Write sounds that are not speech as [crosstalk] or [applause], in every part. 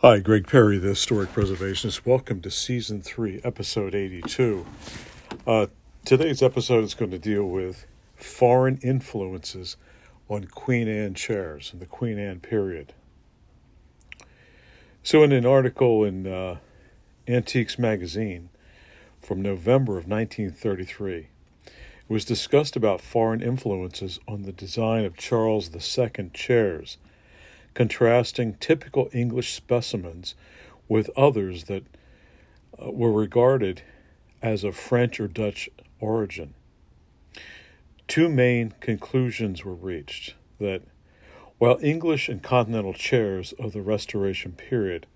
Hi, Greg Perry, the Historic Preservationist. Welcome to Season 3, Episode 82. Uh, today's episode is going to deal with foreign influences on Queen Anne chairs in the Queen Anne period. So, in an article in uh, Antiques Magazine from November of 1933, it was discussed about foreign influences on the design of Charles II chairs contrasting typical English specimens with others that uh, were regarded as of French or Dutch origin. Two main conclusions were reached that while English and continental chairs of the Restoration period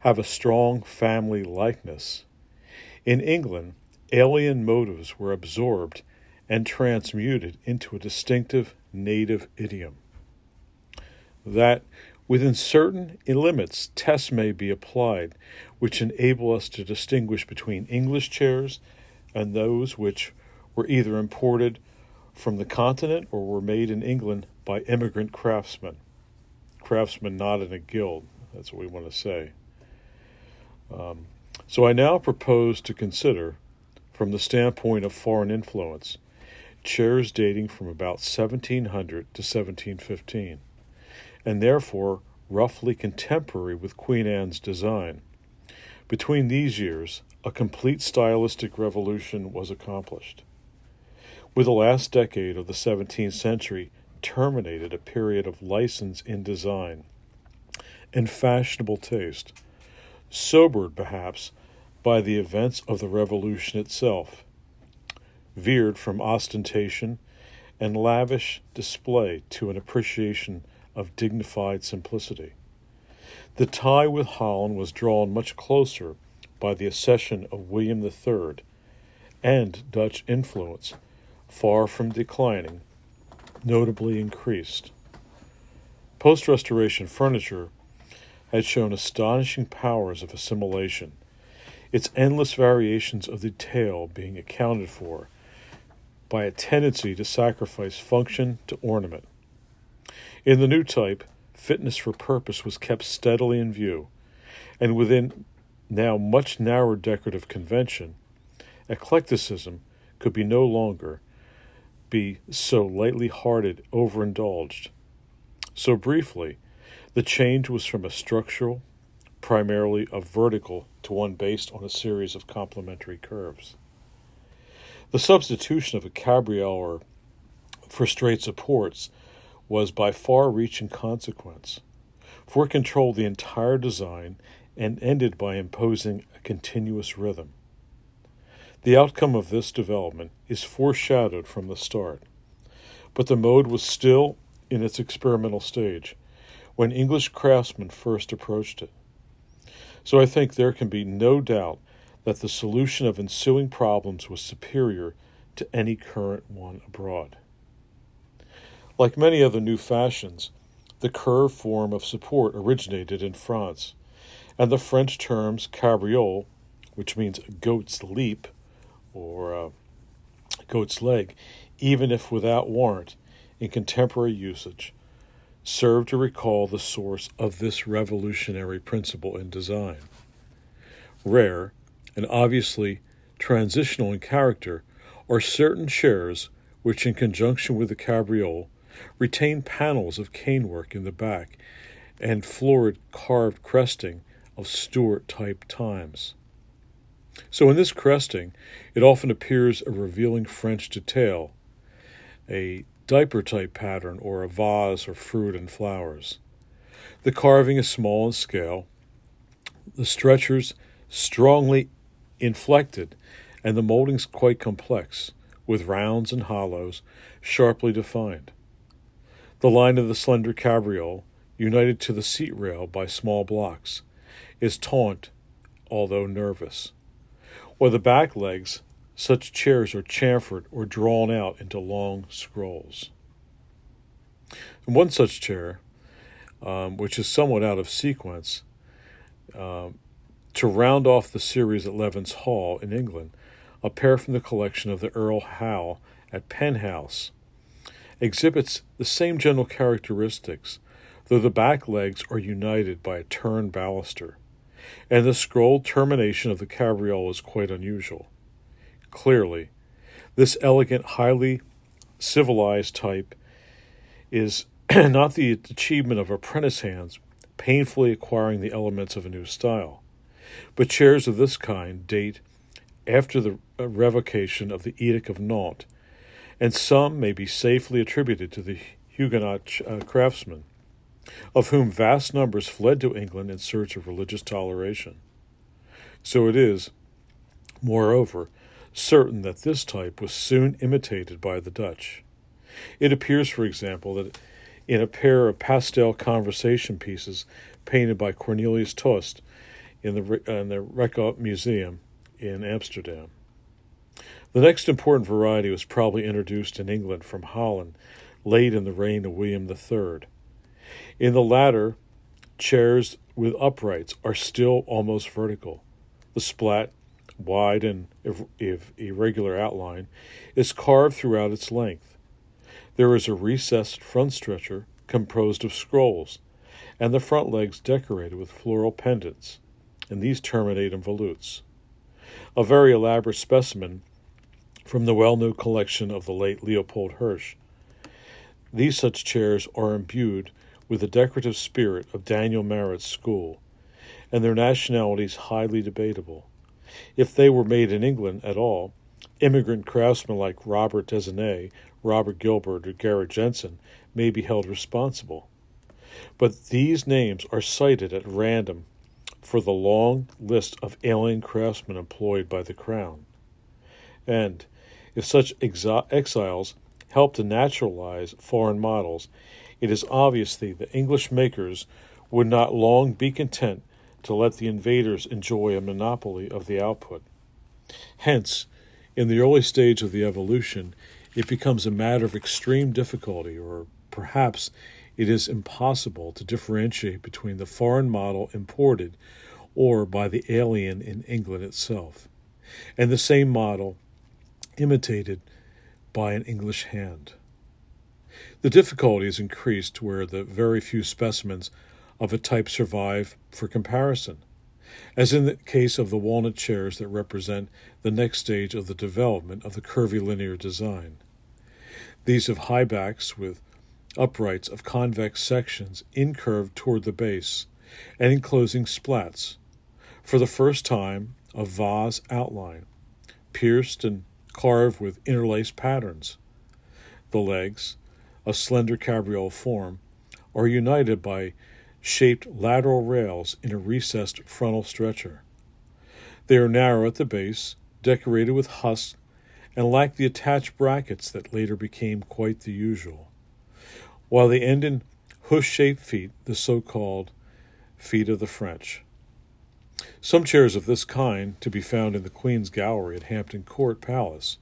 have a strong family likeness, in England, alien motives were absorbed and transmuted into a distinctive native idiom that within certain limits, tests may be applied which enable us to distinguish between English chairs and those which were either imported from the continent or were made in England by immigrant craftsmen. Craftsmen not in a guild, that's what we want to say. Um, so I now propose to consider, from the standpoint of foreign influence, chairs dating from about 1700 to 1715 and therefore roughly contemporary with Queen Anne's design. Between these years, a complete stylistic revolution was accomplished. With the last decade of the 17th century terminated a period of license in design and fashionable taste, sobered perhaps by the events of the revolution itself, veered from ostentation and lavish display to an appreciation of dignified simplicity. The tie with Holland was drawn much closer by the accession of William III and Dutch influence, far from declining, notably increased. Post Restoration furniture had shown astonishing powers of assimilation, its endless variations of detail being accounted for by a tendency to sacrifice function to ornament. In the new type, fitness for purpose was kept steadily in view, and within now much narrower decorative convention, eclecticism could be no longer be so lightly hearted overindulged. So briefly, the change was from a structural, primarily a vertical, to one based on a series of complementary curves. The substitution of a cabriole for straight supports was by far reaching consequence, for it controlled the entire design and ended by imposing a continuous rhythm. The outcome of this development is foreshadowed from the start, but the mode was still in its experimental stage when English craftsmen first approached it. So I think there can be no doubt that the solution of ensuing problems was superior to any current one abroad. Like many other new fashions, the curved form of support originated in France, and the French terms cabriole, which means goat's leap or uh, goat's leg, even if without warrant, in contemporary usage, serve to recall the source of this revolutionary principle in design. Rare, and obviously transitional in character, are certain chairs which, in conjunction with the cabriole, retain panels of canework in the back and florid carved cresting of Stuart type times. So in this cresting, it often appears a revealing French detail, a diaper type pattern, or a vase or fruit and flowers. The carving is small in scale, the stretchers strongly inflected, and the moldings quite complex, with rounds and hollows sharply defined. The line of the slender cabriole, united to the seat rail by small blocks, is taut, although nervous. Or the back legs, such chairs are chamfered or drawn out into long scrolls. And one such chair, um, which is somewhat out of sequence, um, to round off the series at Levens Hall in England, a pair from the collection of the Earl Howe at Penn House exhibits the same general characteristics, though the back legs are united by a turned baluster, and the scrolled termination of the cabriole is quite unusual. Clearly, this elegant, highly civilized type is [clears throat] not the achievement of apprentice hands painfully acquiring the elements of a new style, but chairs of this kind date after the revocation of the Edict of Nantes, and some may be safely attributed to the Huguenot uh, craftsmen, of whom vast numbers fled to England in search of religious toleration. So it is, moreover, certain that this type was soon imitated by the Dutch. It appears, for example, that in a pair of pastel conversation pieces painted by Cornelius Troost in the, in the Museum in Amsterdam. The next important variety was probably introduced in England from Holland late in the reign of William III. In the latter, chairs with uprights are still almost vertical. The splat, wide and if irregular outline, is carved throughout its length. There is a recessed front stretcher composed of scrolls, and the front legs decorated with floral pendants, and these terminate in volutes. A very elaborate specimen from the well known collection of the late Leopold Hirsch. These such chairs are imbued with the decorative spirit of Daniel Marot's school, and their nationality is highly debatable. If they were made in England at all, immigrant craftsmen like Robert Desonnet Robert Gilbert, or Garrett Jensen may be held responsible. But these names are cited at random for the long list of alien craftsmen employed by the Crown. And if such exiles help to naturalize foreign models, it is obvious that English makers would not long be content to let the invaders enjoy a monopoly of the output. Hence, in the early stage of the evolution, it becomes a matter of extreme difficulty, or perhaps it is impossible to differentiate between the foreign model imported or by the alien in England itself, and the same model imitated by an English hand. The difficulty is increased where the very few specimens of a type survive for comparison, as in the case of the walnut chairs that represent the next stage of the development of the curvilinear design. These have high backs with uprights of convex sections incurved toward the base and enclosing splats. For the first time, a vase outline, pierced and carved with interlaced patterns. The legs, a slender cabriole form, are united by shaped lateral rails in a recessed frontal stretcher. They are narrow at the base, decorated with husks and lack the attached brackets that later became quite the usual. While they end in hoof shaped feet, the so called feet of the French. Some chairs of this kind, to be found in the Queen's Gallery at Hampton Court Palace,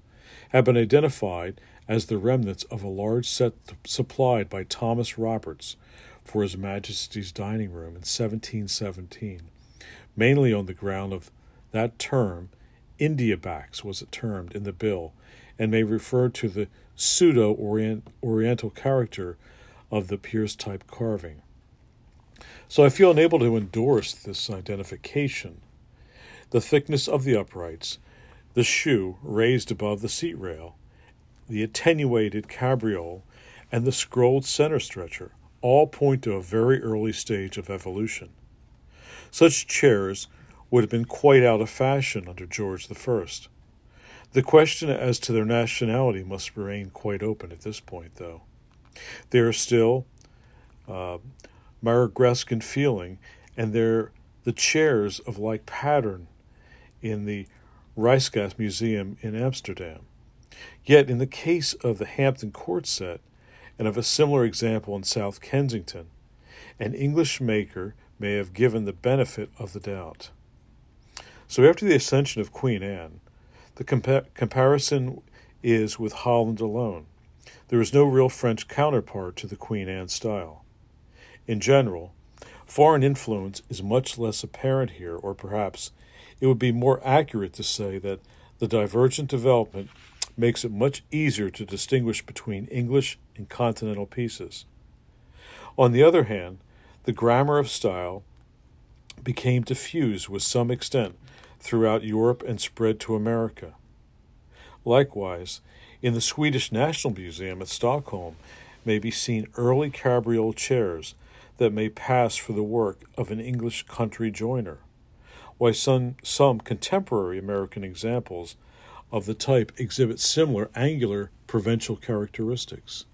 have been identified as the remnants of a large set supplied by Thomas Roberts for His Majesty's dining room in 1717, mainly on the ground of that term India backs was it termed in the bill, and may refer to the pseudo Oriental character of the Pierce type carving. So I feel unable to endorse this identification. The thickness of the uprights, the shoe raised above the seat rail, the attenuated cabriole, and the scrolled center stretcher all point to a very early stage of evolution. Such chairs would have been quite out of fashion under George I. The question as to their nationality must remain quite open at this point, though. They are still uh, Marotesque feeling, and they're the chairs of like pattern in the Rijksmuseum Museum in Amsterdam. Yet, in the case of the Hampton Court set, and of a similar example in South Kensington, an English maker may have given the benefit of the doubt. So after the ascension of Queen Anne, the compa- comparison is with Holland alone. There is no real French counterpart to the Queen Anne style. In general, foreign influence is much less apparent here, or perhaps it would be more accurate to say that the divergent development makes it much easier to distinguish between English and continental pieces. On the other hand, the grammar of style became diffused with some extent throughout Europe and spread to America. Likewise, in the Swedish National Museum at Stockholm may be seen early cabriole chairs that may pass for the work of an English country joiner, while some, some contemporary American examples of the type exhibit similar angular provincial characteristics.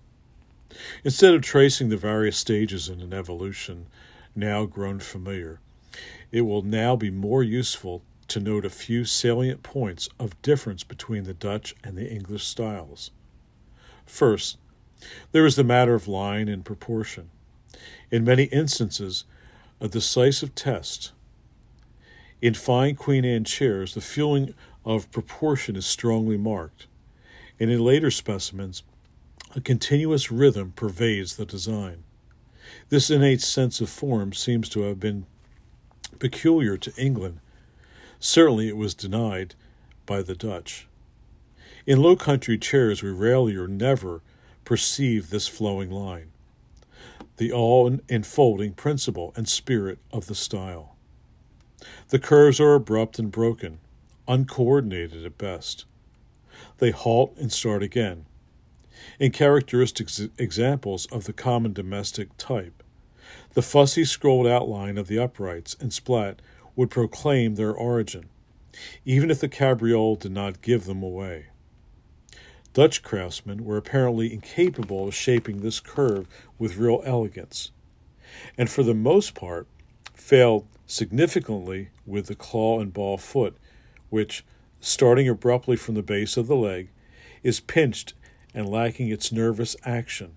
Instead of tracing the various stages in an evolution now grown familiar, it will now be more useful to note a few salient points of difference between the Dutch and the English styles. First, there is the matter of line and proportion. In many instances, a decisive test. In fine Queen Anne chairs, the feeling of proportion is strongly marked, and in later specimens, a continuous rhythm pervades the design. This innate sense of form seems to have been peculiar to England. Certainly it was denied by the Dutch. In low country chairs, we rarely or never perceive this flowing line, the all enfolding principle and spirit of the style. The curves are abrupt and broken, uncoordinated at best. They halt and start again. In characteristic examples of the common domestic type, the fussy scrolled outline of the uprights and splat would proclaim their origin, even if the cabriole did not give them away. Dutch craftsmen were apparently incapable of shaping this curve with real elegance, and for the most part failed significantly with the claw and ball foot, which, starting abruptly from the base of the leg, is pinched and lacking its nervous action.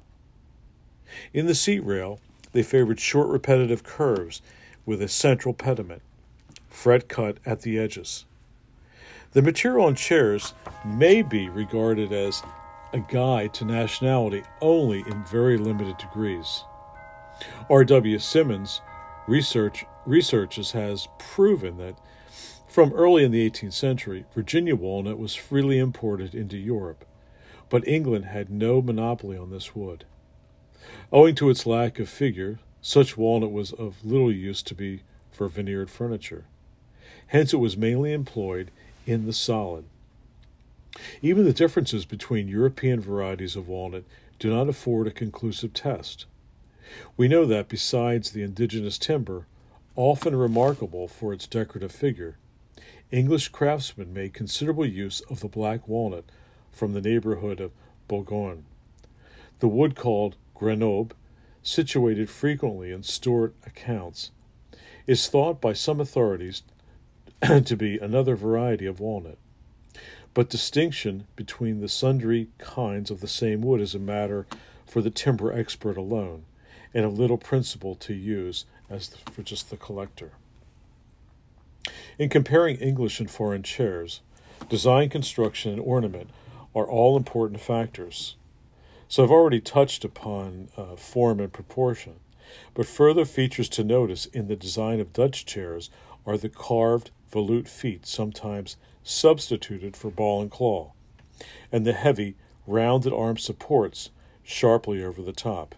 In the seat rail, they favored short repetitive curves with a central pediment, fret cut at the edges. The material on chairs may be regarded as a guide to nationality only in very limited degrees. R.W. Symonds research, researches has proven that from early in the 18th century, Virginia walnut was freely imported into Europe, but England had no monopoly on this wood. Owing to its lack of figure, such walnut was of little use to be for veneered furniture. Hence, it was mainly employed in the solid. Even the differences between European varieties of walnut do not afford a conclusive test. We know that besides the indigenous timber, often remarkable for its decorative figure, English craftsmen made considerable use of the black walnut from the neighborhood of Bourgogne. The wood called Grenoble, situated frequently in Stuart accounts, is thought by some authorities [coughs] to be another variety of walnut. But distinction between the sundry kinds of the same wood is a matter for the timber expert alone, and of little principle to use as the, for just the collector. In comparing English and foreign chairs, design, construction, and ornament are all important factors. So I've already touched upon uh, form and proportion, but further features to notice in the design of Dutch chairs are the carved volute feet, sometimes substituted for ball and claw, and the heavy, rounded arm supports sharply over the top.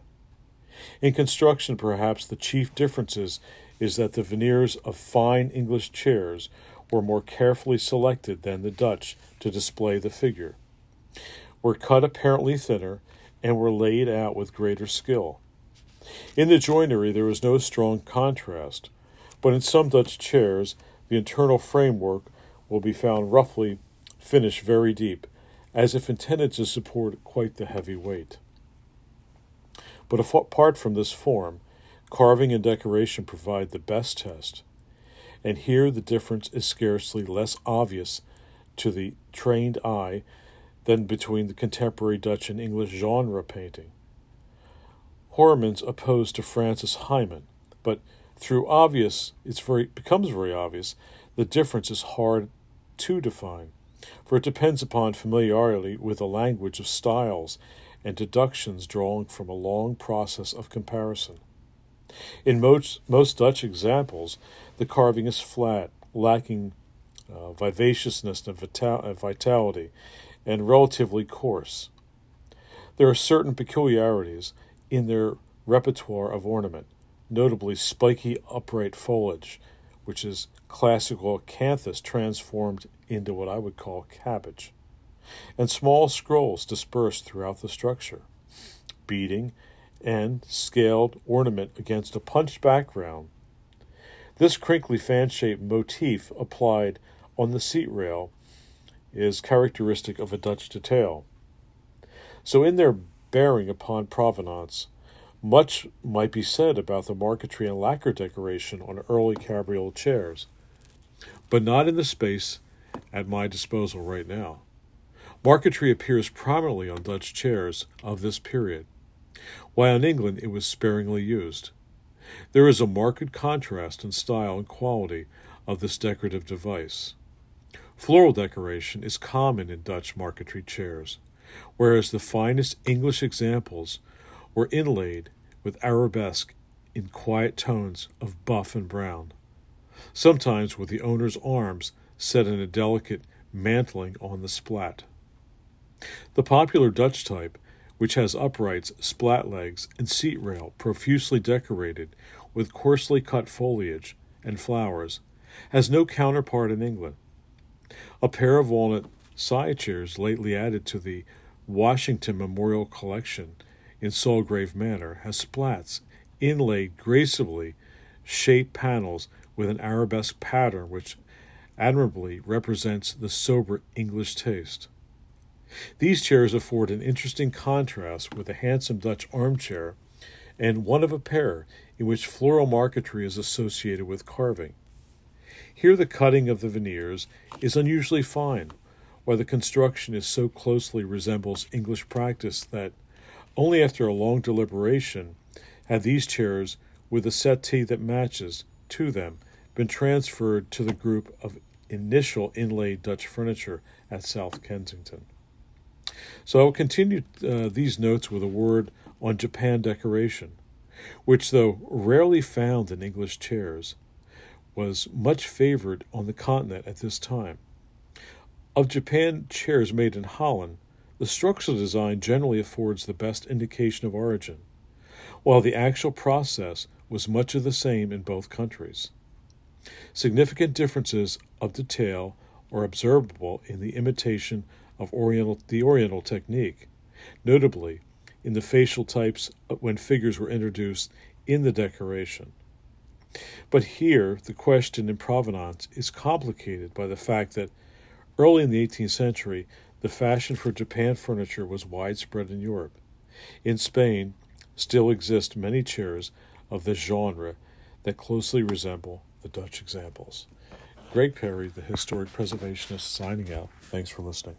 In construction, perhaps the chief differences is that the veneers of fine English chairs were more carefully selected than the Dutch to display the figure, were cut apparently thinner, and were laid out with greater skill. In the joinery, there was no strong contrast, but in some Dutch chairs, the internal framework will be found roughly finished very deep, as if intended to support quite the heavy weight. But apart from this form, carving and decoration provide the best test, and here the difference is scarcely less obvious to the trained eye than between the contemporary Dutch and English genre painting. Horemans opposed to Francis Hayman, but through obvious, it's very becomes very obvious, the difference is hard to define, for it depends upon familiarity with the language of styles and deductions drawn from a long process of comparison. In most, most Dutch examples, the carving is flat, lacking uh, vivaciousness and vital- uh, vitality, and relatively coarse. There are certain peculiarities in their repertoire of ornament, notably spiky upright foliage, which is classical acanthus transformed into what I would call cabbage, and small scrolls dispersed throughout the structure, beading and scaled ornament against a punched background. This crinkly fan shaped motif applied on the seat rail is characteristic of a Dutch detail. So, in their bearing upon provenance, much might be said about the marquetry and lacquer decoration on early cabriole chairs, but not in the space at my disposal right now. Marquetry appears prominently on Dutch chairs of this period, while in England it was sparingly used. There is a marked contrast in style and quality of this decorative device. Floral decoration is common in Dutch marquetry chairs, whereas the finest English examples were inlaid with arabesque in quiet tones of buff and brown, sometimes with the owner's arms set in a delicate mantling on the splat. The popular Dutch type, which has uprights, splat legs, and seat rail profusely decorated with coarsely cut foliage and flowers, has no counterpart in England. A pair of walnut side chairs lately added to the Washington Memorial Collection in Sulgrave Manor has splats inlaid gracefully shaped panels with an arabesque pattern which admirably represents the sober English taste. These chairs afford an interesting contrast with a handsome Dutch armchair and one of a pair in which floral marquetry is associated with carving. Here, the cutting of the veneers is unusually fine, while the construction is so closely resembles English practice that only after a long deliberation had these chairs, with a settee that matches to them, been transferred to the group of initial inlaid Dutch furniture at South Kensington. So I will continue uh, these notes with a word on Japan decoration, which, though rarely found in English chairs, was much favored on the continent at this time. Of Japan chairs made in Holland, the structural design generally affords the best indication of origin, while the actual process was much of the same in both countries. Significant differences of detail are observable in the imitation of oriental, the Oriental technique, notably in the facial types when figures were introduced in the decoration. But here, the question in provenance is complicated by the fact that early in the 18th century, the fashion for Japan furniture was widespread in Europe. In Spain, still exist many chairs of this genre that closely resemble the Dutch examples. Greg Perry, the historic preservationist, signing out. Thanks for listening.